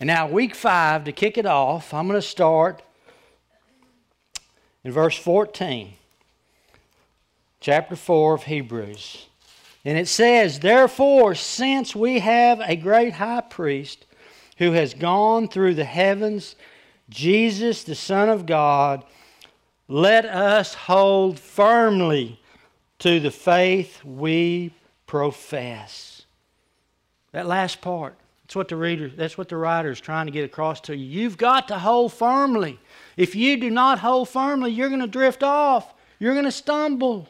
And now, week five, to kick it off, I'm going to start in verse 14, chapter 4 of Hebrews. And it says, Therefore, since we have a great high priest who has gone through the heavens, Jesus, the Son of God, let us hold firmly to the faith we profess. That last part, that's what the reader, that's what the writer is trying to get across to you. You've got to hold firmly. If you do not hold firmly, you're going to drift off. You're going to stumble.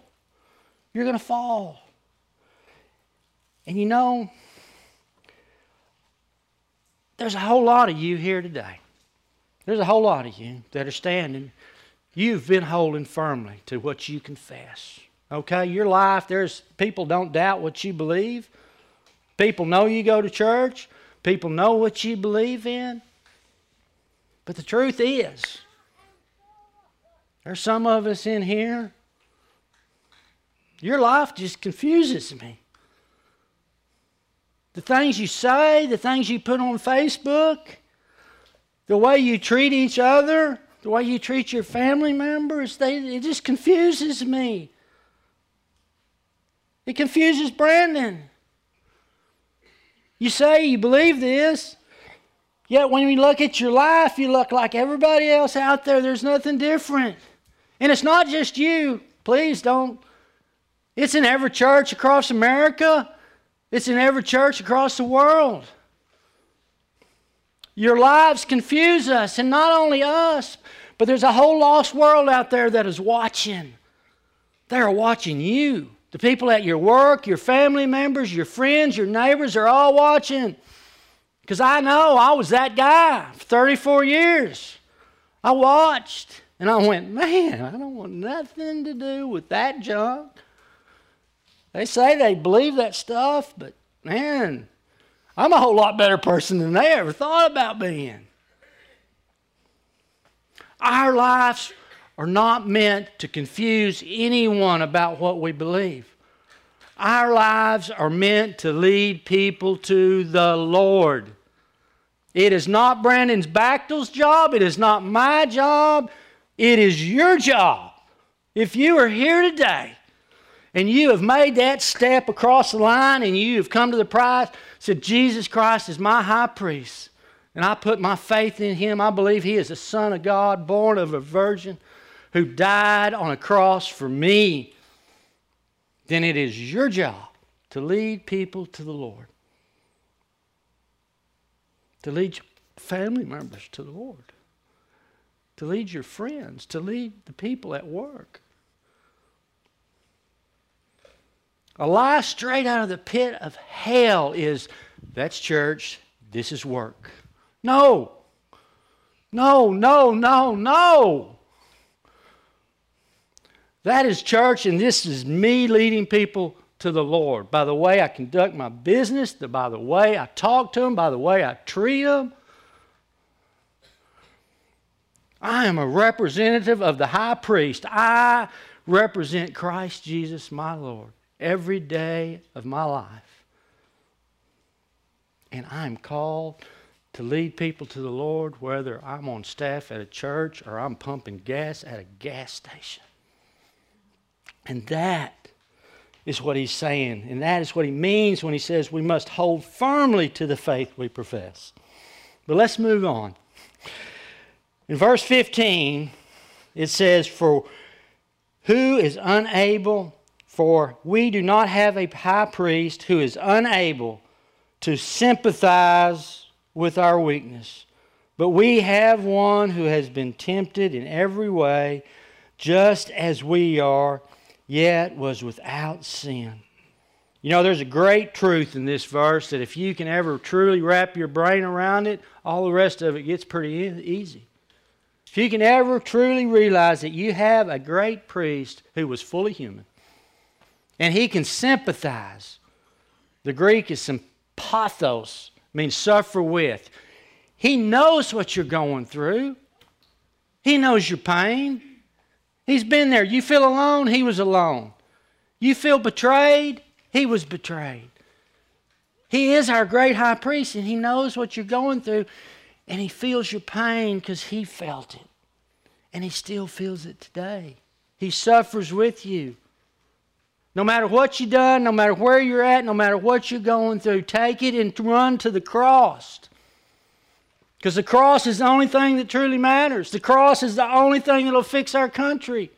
You're going to fall. And you know, there's a whole lot of you here today. There's a whole lot of you that are standing. You've been holding firmly to what you confess. Okay, your life, there's people don't doubt what you believe. People know you go to church. People know what you believe in. But the truth is, there's some of us in here, your life just confuses me. The things you say, the things you put on Facebook, the way you treat each other, the way you treat your family members, they, it just confuses me. It confuses Brandon. You say you believe this, yet when you look at your life, you look like everybody else out there. There's nothing different. And it's not just you. Please don't. It's in every church across America, it's in every church across the world. Your lives confuse us, and not only us, but there's a whole lost world out there that is watching. They're watching you. The people at your work, your family members, your friends, your neighbors are all watching. Because I know I was that guy for 34 years. I watched and I went, man, I don't want nothing to do with that junk. They say they believe that stuff, but man, I'm a whole lot better person than they ever thought about being. Our lives are not meant to confuse anyone about what we believe. Our lives are meant to lead people to the Lord. It is not Brandon's Bechtel's job. It is not my job. It is your job. If you are here today and you have made that step across the line and you have come to the prize, said, Jesus Christ is my high priest and I put my faith in him. I believe he is the Son of God, born of a virgin, who died on a cross for me. Then it is your job to lead people to the Lord, to lead your family members to the Lord, to lead your friends, to lead the people at work. A lie straight out of the pit of hell is that's church, this is work. No. No, no, no, no. That is church, and this is me leading people to the Lord. By the way I conduct my business, by the way I talk to them, by the way I treat them. I am a representative of the high priest. I represent Christ Jesus, my Lord, every day of my life. And I'm called to lead people to the Lord, whether I'm on staff at a church or I'm pumping gas at a gas station. And that is what he's saying. And that is what he means when he says we must hold firmly to the faith we profess. But let's move on. In verse 15, it says, For who is unable, for we do not have a high priest who is unable to sympathize with our weakness. But we have one who has been tempted in every way, just as we are, yet was without sin. You know, there's a great truth in this verse that if you can ever truly wrap your brain around it, all the rest of it gets pretty easy. If you can ever truly realize that you have a great priest who was fully human, and he can sympathize. The Greek is sympathos, means suffer with. He knows what you're going through. He knows your pain. He's been there. You feel alone, he was alone. You feel betrayed, he was betrayed. He is our great high priest and he knows what you're going through. And He feels your pain because He felt it. And He still feels it today. He suffers with you. No matter what you've done, no matter where you're at, no matter what you're going through, take it and run to the cross. Because the cross is the only thing that truly matters. The cross is the only thing that'll fix our country.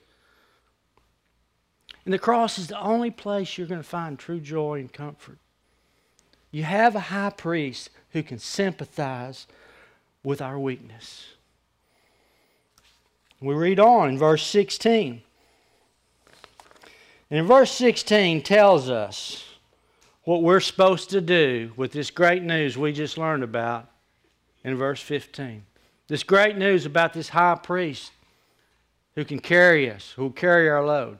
And the cross is the only place you're going to find true joy and comfort. You have a high priest who can sympathize with our weakness. We read on in verse 16. And verse 16 tells us what we're supposed to do with this great news we just learned about in verse 15. This great news about this high priest who can carry us, who will carry our load.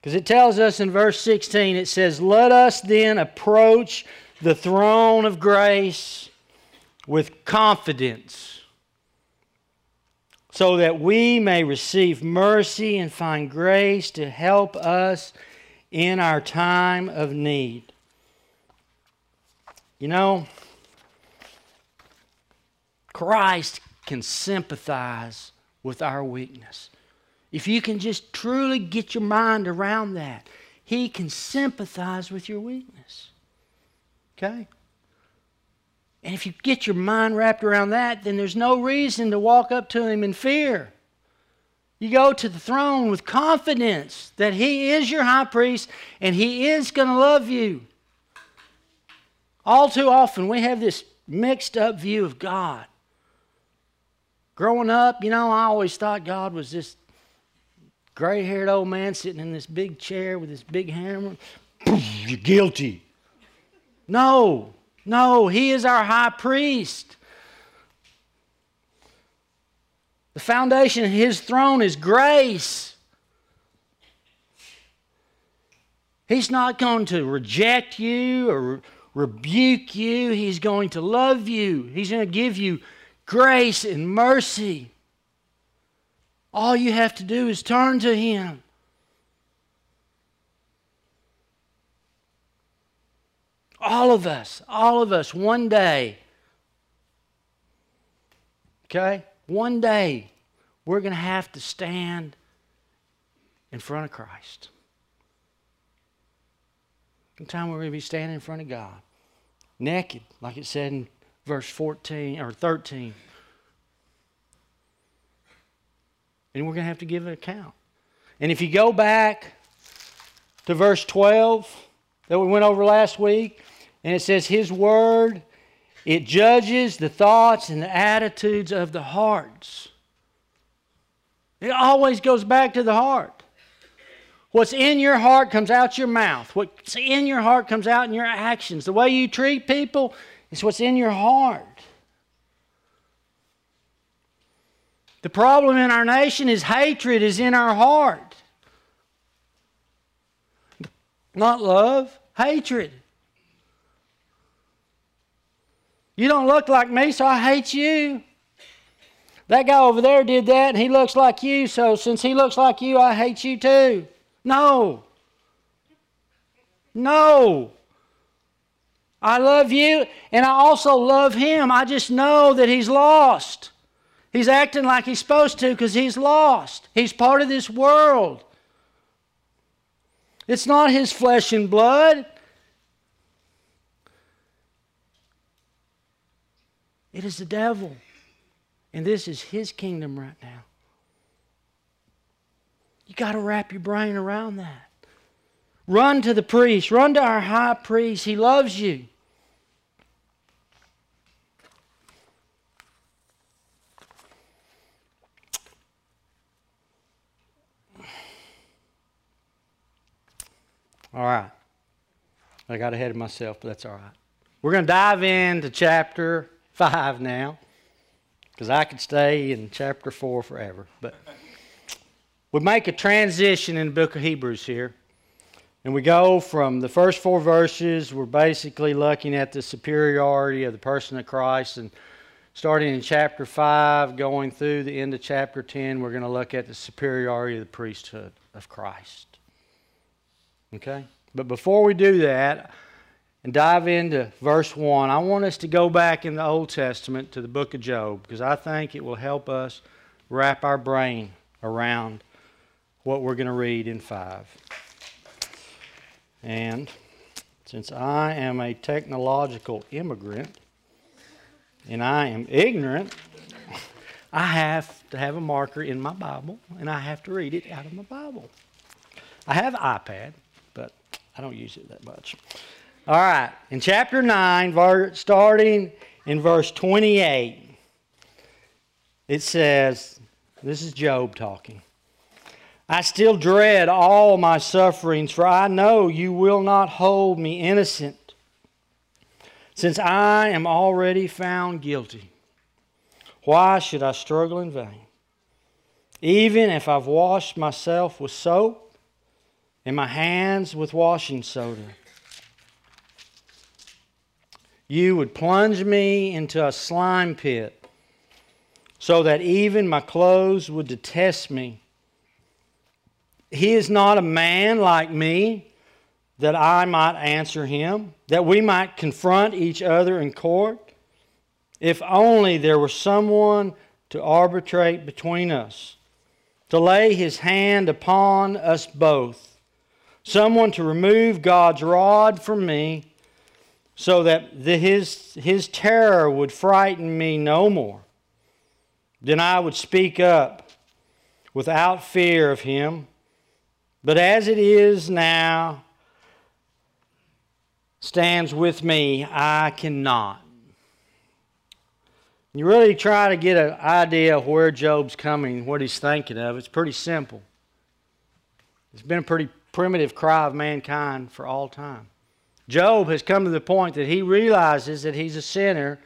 Because it tells us in verse 16, it says, Let us then approach the throne of grace with confidence so that we may receive mercy and find grace to help us in our time of need. You know, Christ can sympathize with our weakness. If you can just truly get your mind around that, He can sympathize with your weakness. Okay? And if you get your mind wrapped around that, then there's no reason to walk up to him in fear. You go to the throne with confidence that he is your high priest and he is going to love you. All too often, we have this mixed up view of God. Growing up, you know, I always thought God was this gray haired old man sitting in this big chair with this big hammer. You're guilty. No, no, he is our high priest. The foundation of his throne is grace. He's not going to reject you or rebuke you. He's going to love you. He's going to give you grace and mercy. All you have to do is turn to him. All of us, all of us, one day, okay, one day, we're going to have to stand in front of Christ. Sometime we're going to be standing in front of God, naked, like it said in verse 14 or 13. And we're going to have to give an account. And if you go back to verse 12 that we went over last week, and it says, His word, it judges the thoughts and the attitudes of the hearts. It always goes back to the heart. What's in your heart comes out your mouth. What's in your heart comes out in your actions. The way you treat people is what's in your heart. The problem in our nation is hatred is in our heart. Not love, hatred. You don't look like me, so I hate you. That guy over there did that, and he looks like you, so since he looks like you, I hate you too. No. No. I love you, and I also love him. I just know that he's lost. He's acting like he's supposed to because he's lost. He's part of this world. It's not his flesh and blood. It is the devil. And this is his kingdom right now. You got to wrap your brain around that. Run to the priest, run to our high priest. He loves you. All right. I got ahead of myself, but that's all right. We're going to dive into chapter 5 now because I could stay in chapter 4 forever. But we make a transition in the book of Hebrews here. And we go from the first four verses, we're basically looking at the superiority of the person of Christ. And starting in chapter 5, going through the end of chapter 10, we're going to look at the superiority of the priesthood of Christ. Okay? But before we do that, and dive into verse 1. I want us to go back in the Old Testament to the book of Job because I think it will help us wrap our brain around what we're going to read in 5. And since I am a technological immigrant and I am ignorant, I have to have a marker in my Bible and I have to read it out of my Bible. I have an iPad, I don't use it that much. All right, in chapter 9, starting in verse 28, it says, This is Job talking. I still dread all my sufferings, for I know you will not hold me innocent, since I am already found guilty. Why should I struggle in vain? Even if I've washed myself with soap and my hands with washing soda. You would plunge me into a slime pit so that even my clothes would detest me. He is not a man like me that I might answer him, that we might confront each other in court. If only there were someone to arbitrate between us, to lay his hand upon us both, someone to remove God's rod from me so that the, his, his terror would frighten me no more. Then I would speak up without fear of him. But as it is now, stands with me, I cannot. You really try to get an idea of where Job's coming, what he's thinking of. It's pretty simple. It's been a pretty primitive cry of mankind for all time. Job has come to the point that he realizes that he's a sinner.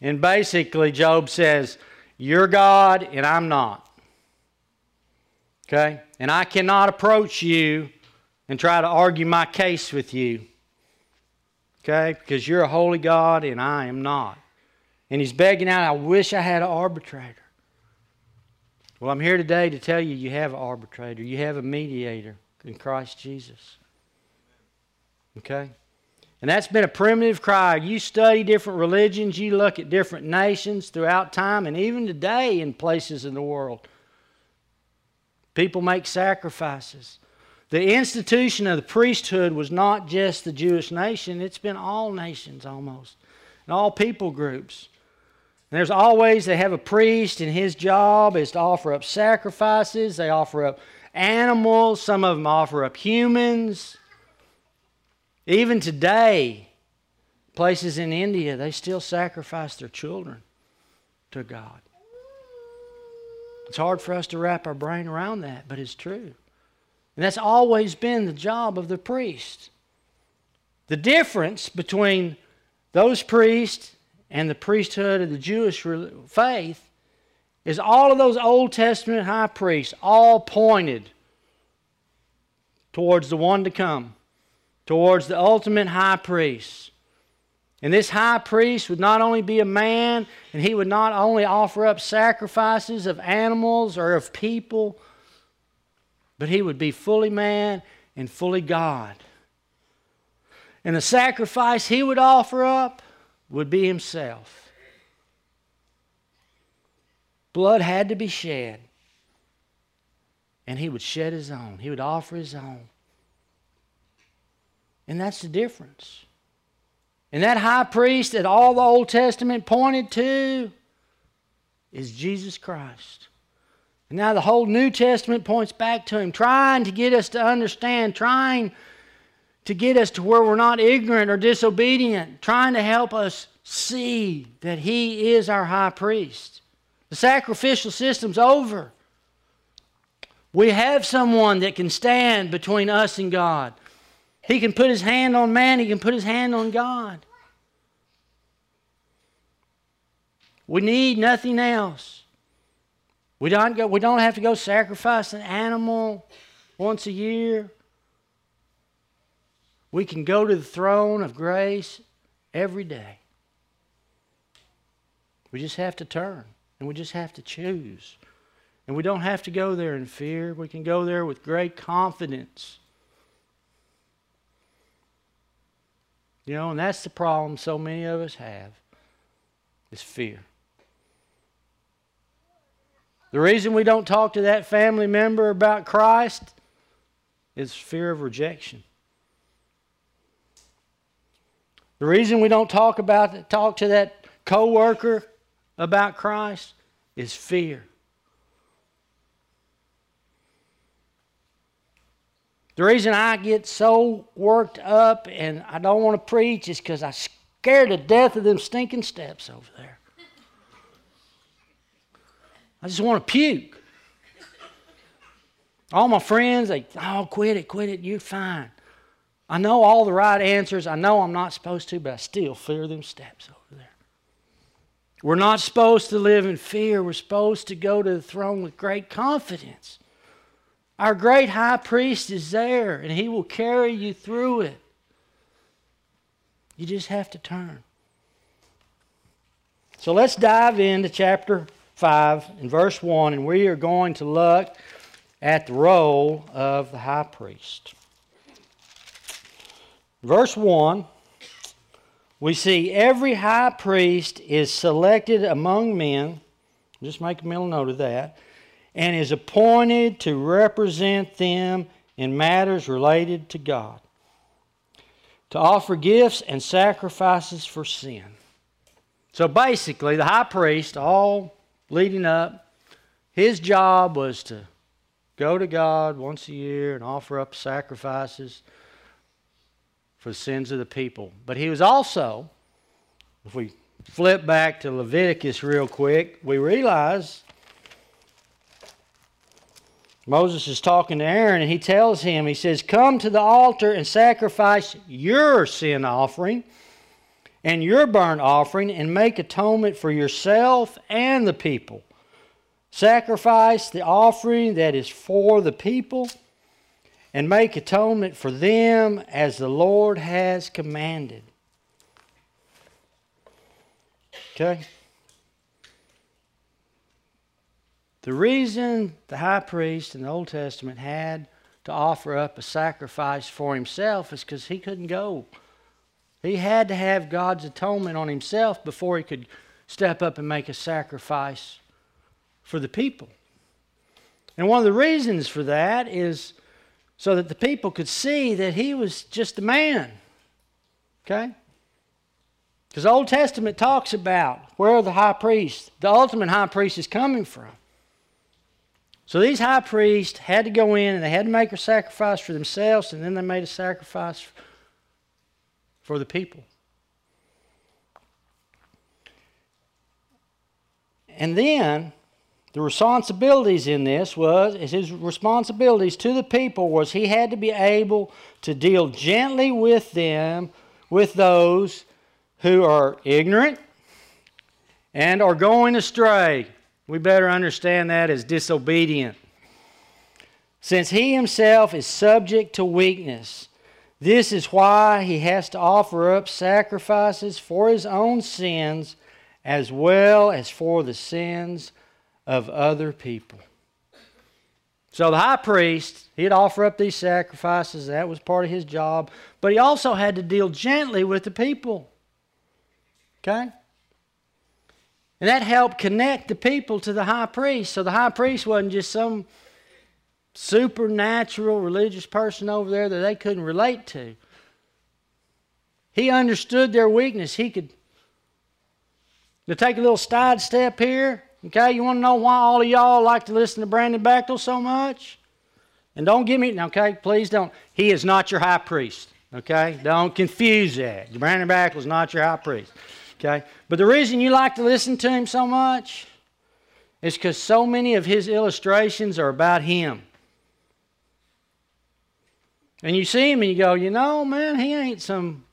And basically, Job says, You're God and I'm not. Okay? And I cannot approach you and try to argue my case with you. Okay? Because you're a holy God and I am not. And he's begging out, I wish I had an arbitrator. Well, I'm here today to tell you you have an arbitrator, you have a mediator in Christ Jesus. Okay? And that's been a primitive cry. You study different religions, you look at different nations throughout time, and even today in places in the world. People make sacrifices. The institution of the priesthood was not just the Jewish nation, it's been all nations almost, and all people groups. And there's always, they have a priest, and his job is to offer up sacrifices. They offer up animals, some of them offer up humans. Even today, places in India, they still sacrifice their children to God. It's hard for us to wrap our brain around that, but it's true. And that's always been the job of the priest. The difference between those priests and the priesthood of the Jewish faith is all of those Old Testament high priests all pointed towards the one to come towards the ultimate high priest. And this high priest would not only be a man, and he would not only offer up sacrifices of animals or of people, but he would be fully man and fully God. And the sacrifice he would offer up would be himself. Blood had to be shed, and he would shed his own, he would offer his own. And that's the difference. And that high priest that all the Old Testament pointed to is Jesus Christ. And now the whole New Testament points back to him, trying to get us to understand, trying to get us to where we're not ignorant or disobedient, trying to help us see that he is our high priest. The sacrificial system's over. We have someone that can stand between us and God. He can put his hand on man, he can put his hand on God. We need nothing else. We don't, go, we don't have to go sacrifice an animal once a year. We can go to the throne of grace every day. We just have to turn and we just have to choose. And we don't have to go there in fear. We can go there with great confidence You know, and that's the problem so many of us have is fear. The reason we don't talk to that family member about Christ is fear of rejection. The reason we don't talk about talk to that coworker about Christ is fear. The reason I get so worked up and I don't want to preach is because I'm scared to death of them stinking steps over there. I just want to puke. All my friends, they, oh, quit it, quit it, you're fine. I know all the right answers. I know I'm not supposed to, but I still fear them steps over. We're not supposed to live in fear. We're supposed to go to the throne with great confidence. Our great high priest is there, and he will carry you through it. You just have to turn. So let's dive into chapter 5 and verse 1, and we are going to look at the role of the high priest. Verse 1, we see every high priest is selected among men. Just make a mental note of that and is appointed to represent them in matters related to God, to offer gifts and sacrifices for sin. So basically, the high priest, all leading up, his job was to go to God once a year and offer up sacrifices for the sins of the people. But he was also, if we flip back to Leviticus real quick, we realize Moses is talking to Aaron and he tells him, he says, Come to the altar and sacrifice your sin offering and your burnt offering and make atonement for yourself and the people. Sacrifice the offering that is for the people and make atonement for them as the Lord has commanded. Okay? The reason the high priest in the Old Testament had to offer up a sacrifice for himself is because he couldn't go. He had to have God's atonement on himself before he could step up and make a sacrifice for the people. And one of the reasons for that is so that the people could see that he was just a man. Okay? Because the Old Testament talks about where the high priest, the ultimate high priest, is coming from. So these high priests had to go in and they had to make a sacrifice for themselves, and then they made a sacrifice for the people. And then the responsibilities in this was his responsibilities to the people was he had to be able to deal gently with them with those who are ignorant and are going astray we better understand that as disobedient. Since he himself is subject to weakness, this is why he has to offer up sacrifices for his own sins as well as for the sins of other people. So the high priest, he'd offer up these sacrifices, that was part of his job, but he also had to deal gently with the people. Okay? And that helped connect the people to the high priest. So the high priest wasn't just some supernatural religious person over there that they couldn't relate to. He understood their weakness. He could to take a little side step here. Okay, you want to know why all of y'all like to listen to Brandon Bechtel so much? And don't give me, okay, please don't. He is not your high priest. Okay, don't confuse that. Brandon Bechtel is not your high priest. Okay? But the reason you like to listen to him so much is because so many of his illustrations are about him. And you see him and you go, you know, man, he ain't some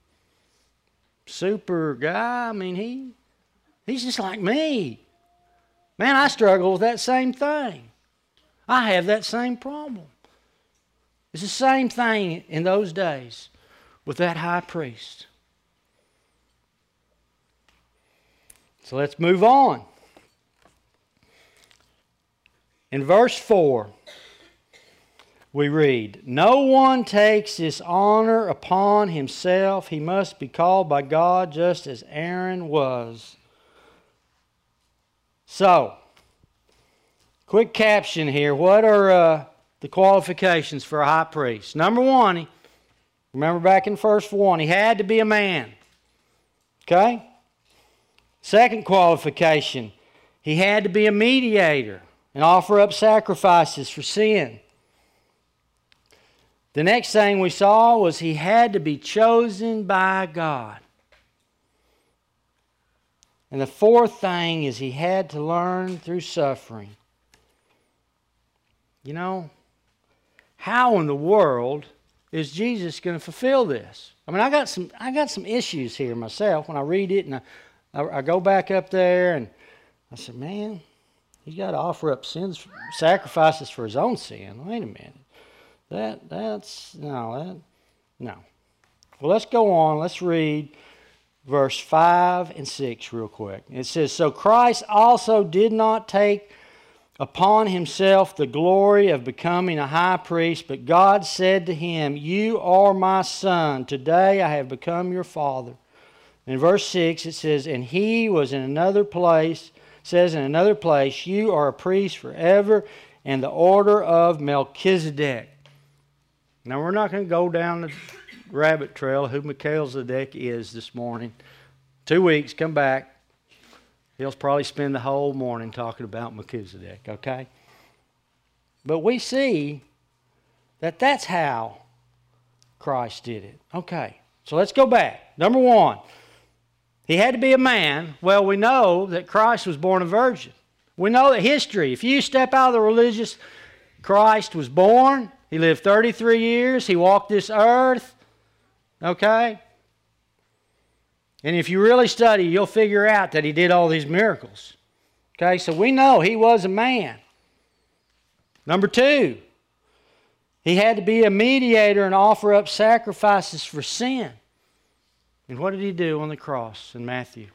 super guy. I mean, he he's just like me. Man, I struggle with that same thing. I have that same problem. It's the same thing in those days with that high priest. So let's move on. In verse 4, we read, No one takes this honor upon himself. He must be called by God just as Aaron was. So, quick caption here. What are uh, the qualifications for a high priest? Number one, remember back in verse 1, he had to be a man. Okay? Second qualification, he had to be a mediator and offer up sacrifices for sin. The next thing we saw was he had to be chosen by God. And the fourth thing is he had to learn through suffering. You know, how in the world is Jesus going to fulfill this? I mean, I got some I got some issues here myself when I read it and I, I, I go back up there and I said, man, he's got to offer up sins sacrifices for his own sin. Wait a minute. That that's no that no. Well, let's go on. Let's read verse 5 and 6 real quick. It says, So Christ also did not take upon himself the glory of becoming a high priest, but God said to him, You are my son. Today I have become your father. In verse 6 it says, And he was in another place, says in another place, You are a priest forever, in the order of Melchizedek. Now, we're not going to go down the rabbit trail who Melchizedek is this morning. Two weeks, come back. He'll probably spend the whole morning talking about Melchizedek, okay? But we see that that's how Christ did it. Okay, so let's go back. Number one, he had to be a man. Well, we know that Christ was born a virgin. We know that history, if you step out of the religious, Christ was born, he lived 33 years. He walked this earth. Okay? And if you really study, you'll figure out that he did all these miracles. Okay? So we know he was a man. Number two, he had to be a mediator and offer up sacrifices for sin. And what did he do on the cross in Matthew?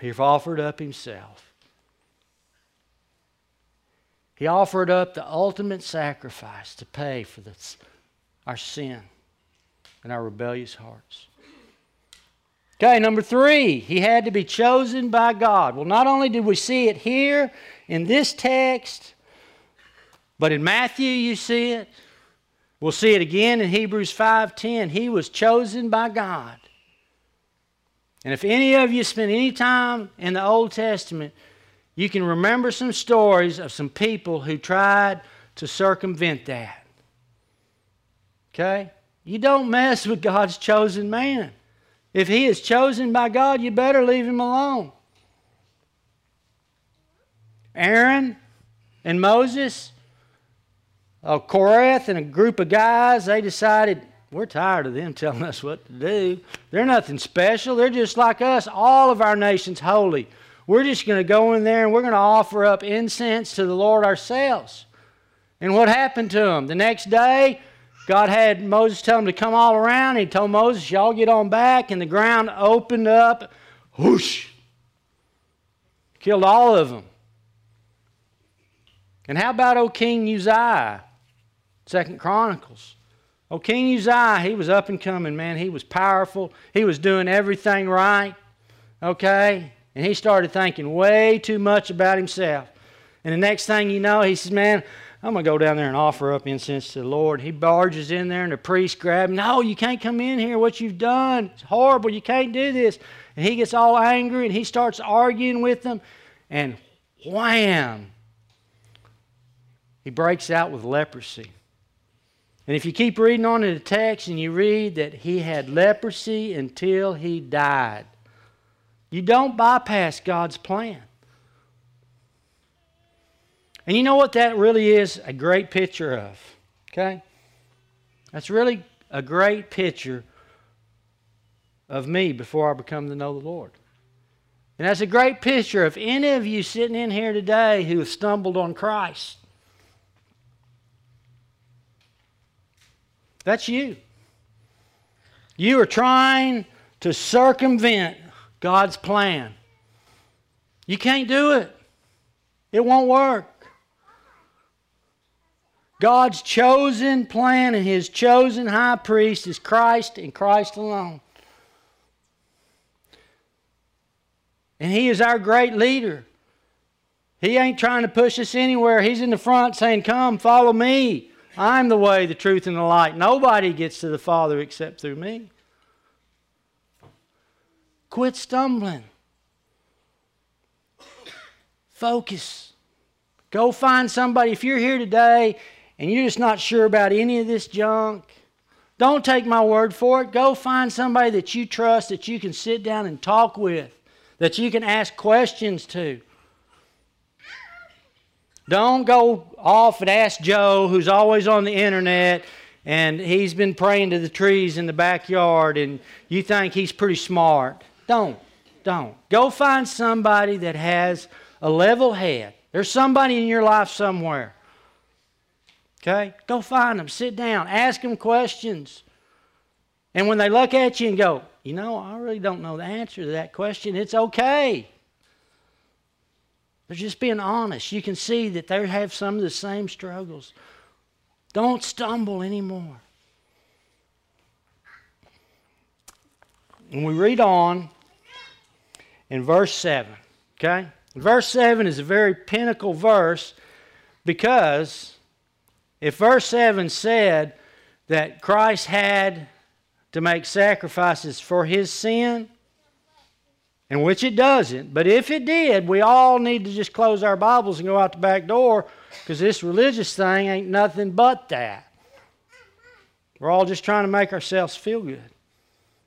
He offered up himself. He offered up the ultimate sacrifice to pay for our sin and our rebellious hearts. Okay, number three, he had to be chosen by God. Well, not only did we see it here in this text, but in Matthew you see it. We'll see it again in Hebrews 5:10. He was chosen by God. And if any of you spend any time in the Old Testament, you can remember some stories of some people who tried to circumvent that. Okay? You don't mess with God's chosen man. If he is chosen by God, you better leave him alone. Aaron and Moses, uh, Korah, and a group of guys, they decided, we're tired of them telling us what to do. They're nothing special. They're just like us. All of our nation's holy. We're just going to go in there and we're going to offer up incense to the Lord ourselves. And what happened to them? The next day, God had Moses tell him to come all around. He told Moses, Y'all get on back. And the ground opened up. Whoosh! Killed all of them. And how about O King Uzziah? Second Chronicles. O King Uzziah, he was up and coming, man. He was powerful. He was doing everything right. Okay? And he started thinking way too much about himself. And the next thing you know, he says, Man, I'm going to go down there and offer up incense to the Lord. He barges in there, and the priest grabs him. No, you can't come in here. What you've done, it's horrible. You can't do this. And he gets all angry, and he starts arguing with them. And wham! He breaks out with leprosy. And if you keep reading on in the text and you read that he had leprosy until he died. You don't bypass God's plan. And you know what that really is a great picture of? Okay? That's really a great picture of me before I become to know the Lord. And that's a great picture of any of you sitting in here today who have stumbled on Christ. That's you. You are trying to circumvent God's plan. You can't do it, it won't work. God's chosen plan and His chosen high priest is Christ and Christ alone. And He is our great leader. He ain't trying to push us anywhere. He's in the front saying, Come, follow me. I'm the way, the truth, and the light. Nobody gets to the Father except through me. Quit stumbling. Focus. Go find somebody. If you're here today and you're just not sure about any of this junk, don't take my word for it. Go find somebody that you trust, that you can sit down and talk with, that you can ask questions to. Don't go off and ask Joe, who's always on the internet, and he's been praying to the trees in the backyard, and you think he's pretty smart. Don't. Don't. Go find somebody that has a level head. There's somebody in your life somewhere. Okay? Go find them. Sit down. Ask them questions. And when they look at you and go, you know, I really don't know the answer to that question, it's okay. They're just being honest. You can see that they have some of the same struggles. Don't stumble anymore. When we read on in verse 7, okay? Verse 7 is a very pinnacle verse because if verse 7 said that Christ had to make sacrifices for his sin, and which it doesn't. But if it did, we all need to just close our Bibles and go out the back door because this religious thing ain't nothing but that. We're all just trying to make ourselves feel good.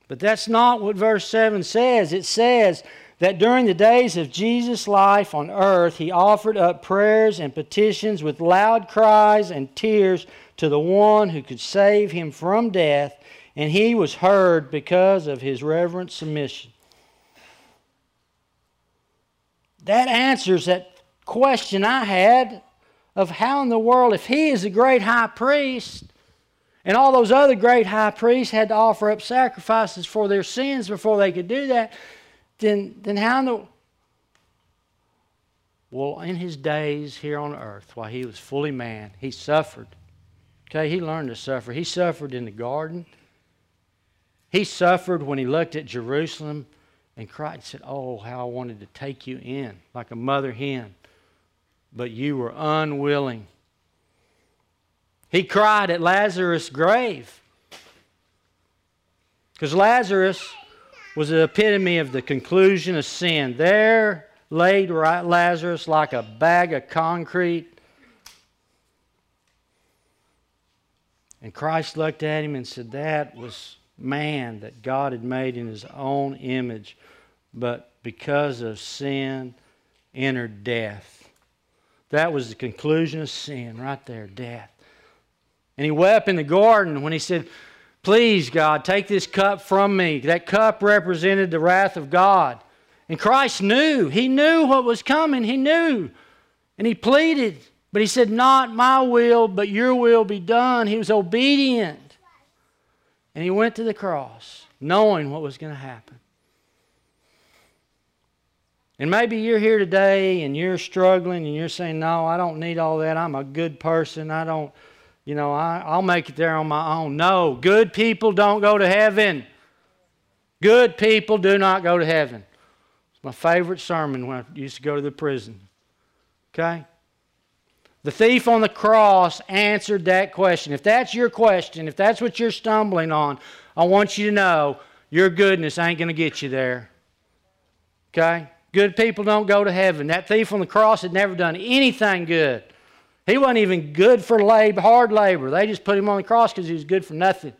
But that's not what verse 7 says. It says that during the days of Jesus' life on earth, he offered up prayers and petitions with loud cries and tears to the one who could save him from death, and he was heard because of his reverent submission. that answers that question I had of how in the world, if he is a great high priest, and all those other great high priests had to offer up sacrifices for their sins before they could do that, then, then how in the well, in his days here on earth, while he was fully man, he suffered. Okay, he learned to suffer. He suffered in the garden. He suffered when he looked at Jerusalem and cried and said, Oh, how I wanted to take you in like a mother hen, but you were unwilling. He cried at Lazarus' grave because Lazarus was the epitome of the conclusion of sin. There laid Lazarus like a bag of concrete. And Christ looked at him and said, That was man that God had made in his own image, but because of sin, entered death. That was the conclusion of sin right there death. And he wept in the garden when he said, Please, God, take this cup from me. That cup represented the wrath of God. And Christ knew. He knew what was coming. He knew. And he pleaded. But he said, Not my will, but your will be done. He was obedient. And he went to the cross, knowing what was going to happen. And maybe you're here today and you're struggling and you're saying, No, I don't need all that. I'm a good person. I don't, you know, I, I'll make it there on my own. No, good people don't go to heaven. Good people do not go to heaven. It's my favorite sermon when I used to go to the prison. Okay? The thief on the cross answered that question. If that's your question, if that's what you're stumbling on, I want you to know your goodness ain't going to get you there. Okay? Good people don't go to heaven. That thief on the cross had never done anything good. He wasn't even good for labor, hard labor. They just put him on the cross because he was good for nothing.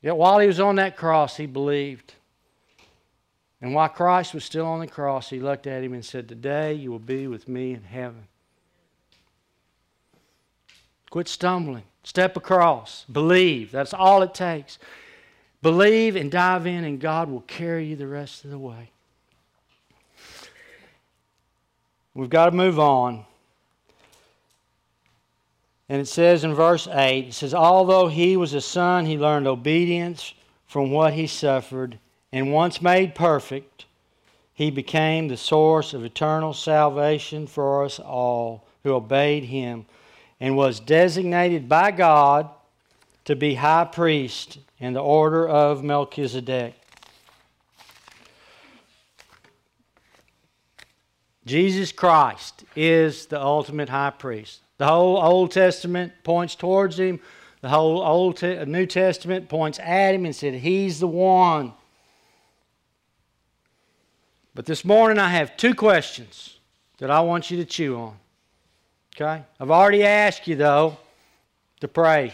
Yet while he was on that cross, he believed. And while Christ was still on the cross, he looked at him and said, Today you will be with me in heaven. Quit stumbling. Step across. Believe. That's all it takes. Believe and dive in, and God will carry you the rest of the way. We've got to move on. And it says in verse 8, it says, Although he was a son, he learned obedience from what he suffered, and once made perfect, he became the source of eternal salvation for us all who obeyed him and was designated by God to be high priest in the order of Melchizedek. Jesus Christ is the ultimate high priest. The whole Old Testament points towards him. The whole Old Te- uh, New Testament points at him and said, He's the one. But this morning I have two questions that I want you to chew on. Okay? I've already asked you, though, to pray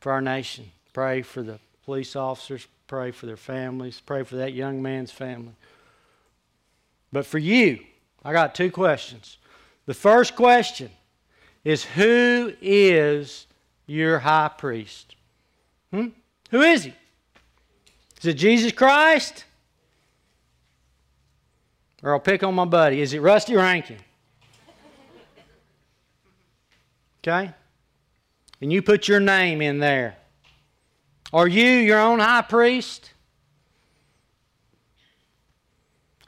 for our nation. Pray for the police officers. Pray for their families. Pray for that young man's family. But for you, I got two questions. The first question is Who is your high priest? Hmm? Who is he? Is it Jesus Christ? Or I'll pick on my buddy. Is it Rusty Rankin? Okay? And you put your name in there. Are you your own high priest?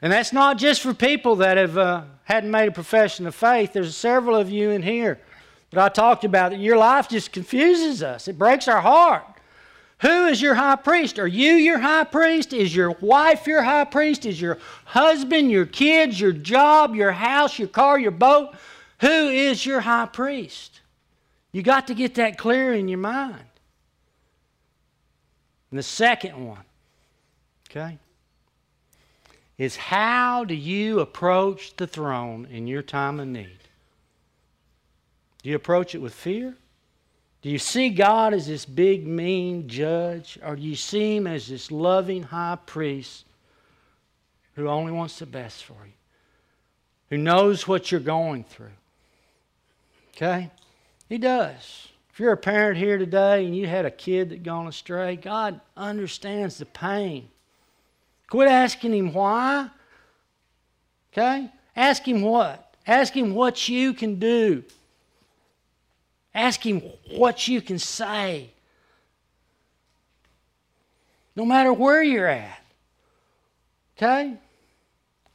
And that's not just for people that have uh, hadn't made a profession of faith. There's several of you in here that I talked about your life just confuses us. It breaks our heart. Who is your high priest? Are you your high priest? Is your wife your high priest? Is your husband, your kids, your job, your house, your car, your boat? Who is your high priest? You got to get that clear in your mind. And the second one, okay, is how do you approach the throne in your time of need? Do you approach it with fear? Do you see God as this big, mean judge? Or do you see Him as this loving high priest who only wants the best for you? Who knows what you're going through? Okay? He does. If you're a parent here today and you had a kid that gone astray, God understands the pain. Quit asking him why. Okay? Ask him what? Ask him what you can do. Ask him what you can say. No matter where you're at. Okay?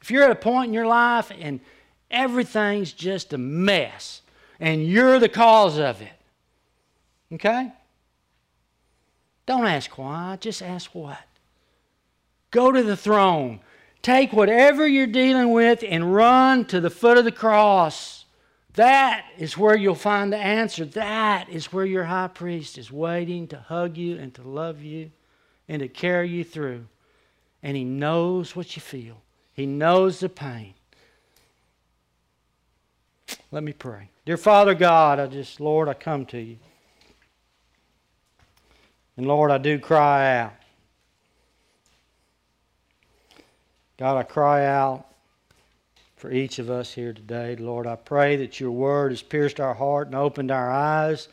If you're at a point in your life and everything's just a mess, and you're the cause of it. Okay? Don't ask why, just ask what. Go to the throne. Take whatever you're dealing with and run to the foot of the cross. That is where you'll find the answer. That is where your high priest is waiting to hug you and to love you and to carry you through. And he knows what you feel, he knows the pain. Let me pray. Dear Father God, I just, Lord, I come to you. And Lord, I do cry out. God, I cry out for each of us here today. Lord, I pray that your word has pierced our heart and opened our eyes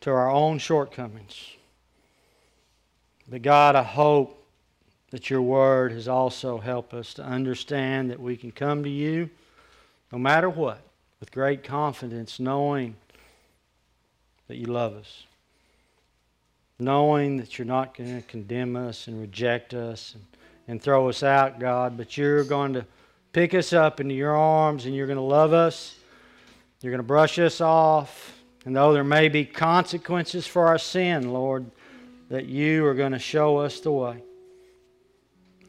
to our own shortcomings. But God, I hope that your word has also helped us to understand that we can come to you no matter what with great confidence, knowing that you love us, knowing that you're not going to condemn us and reject us and, and throw us out, God, but you're going to pick us up into your arms and you're going to love us. You're going to brush us off. And though there may be consequences for our sin, Lord, that you are going to show us the way.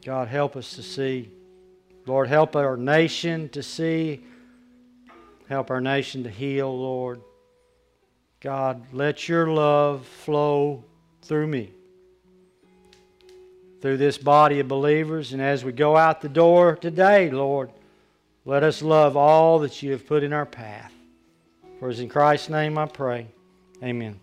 God, help us to see. Lord, help our nation to see Help our nation to heal, Lord. God, let your love flow through me, through this body of believers. And as we go out the door today, Lord, let us love all that you have put in our path. For it's in Christ's name I pray. Amen.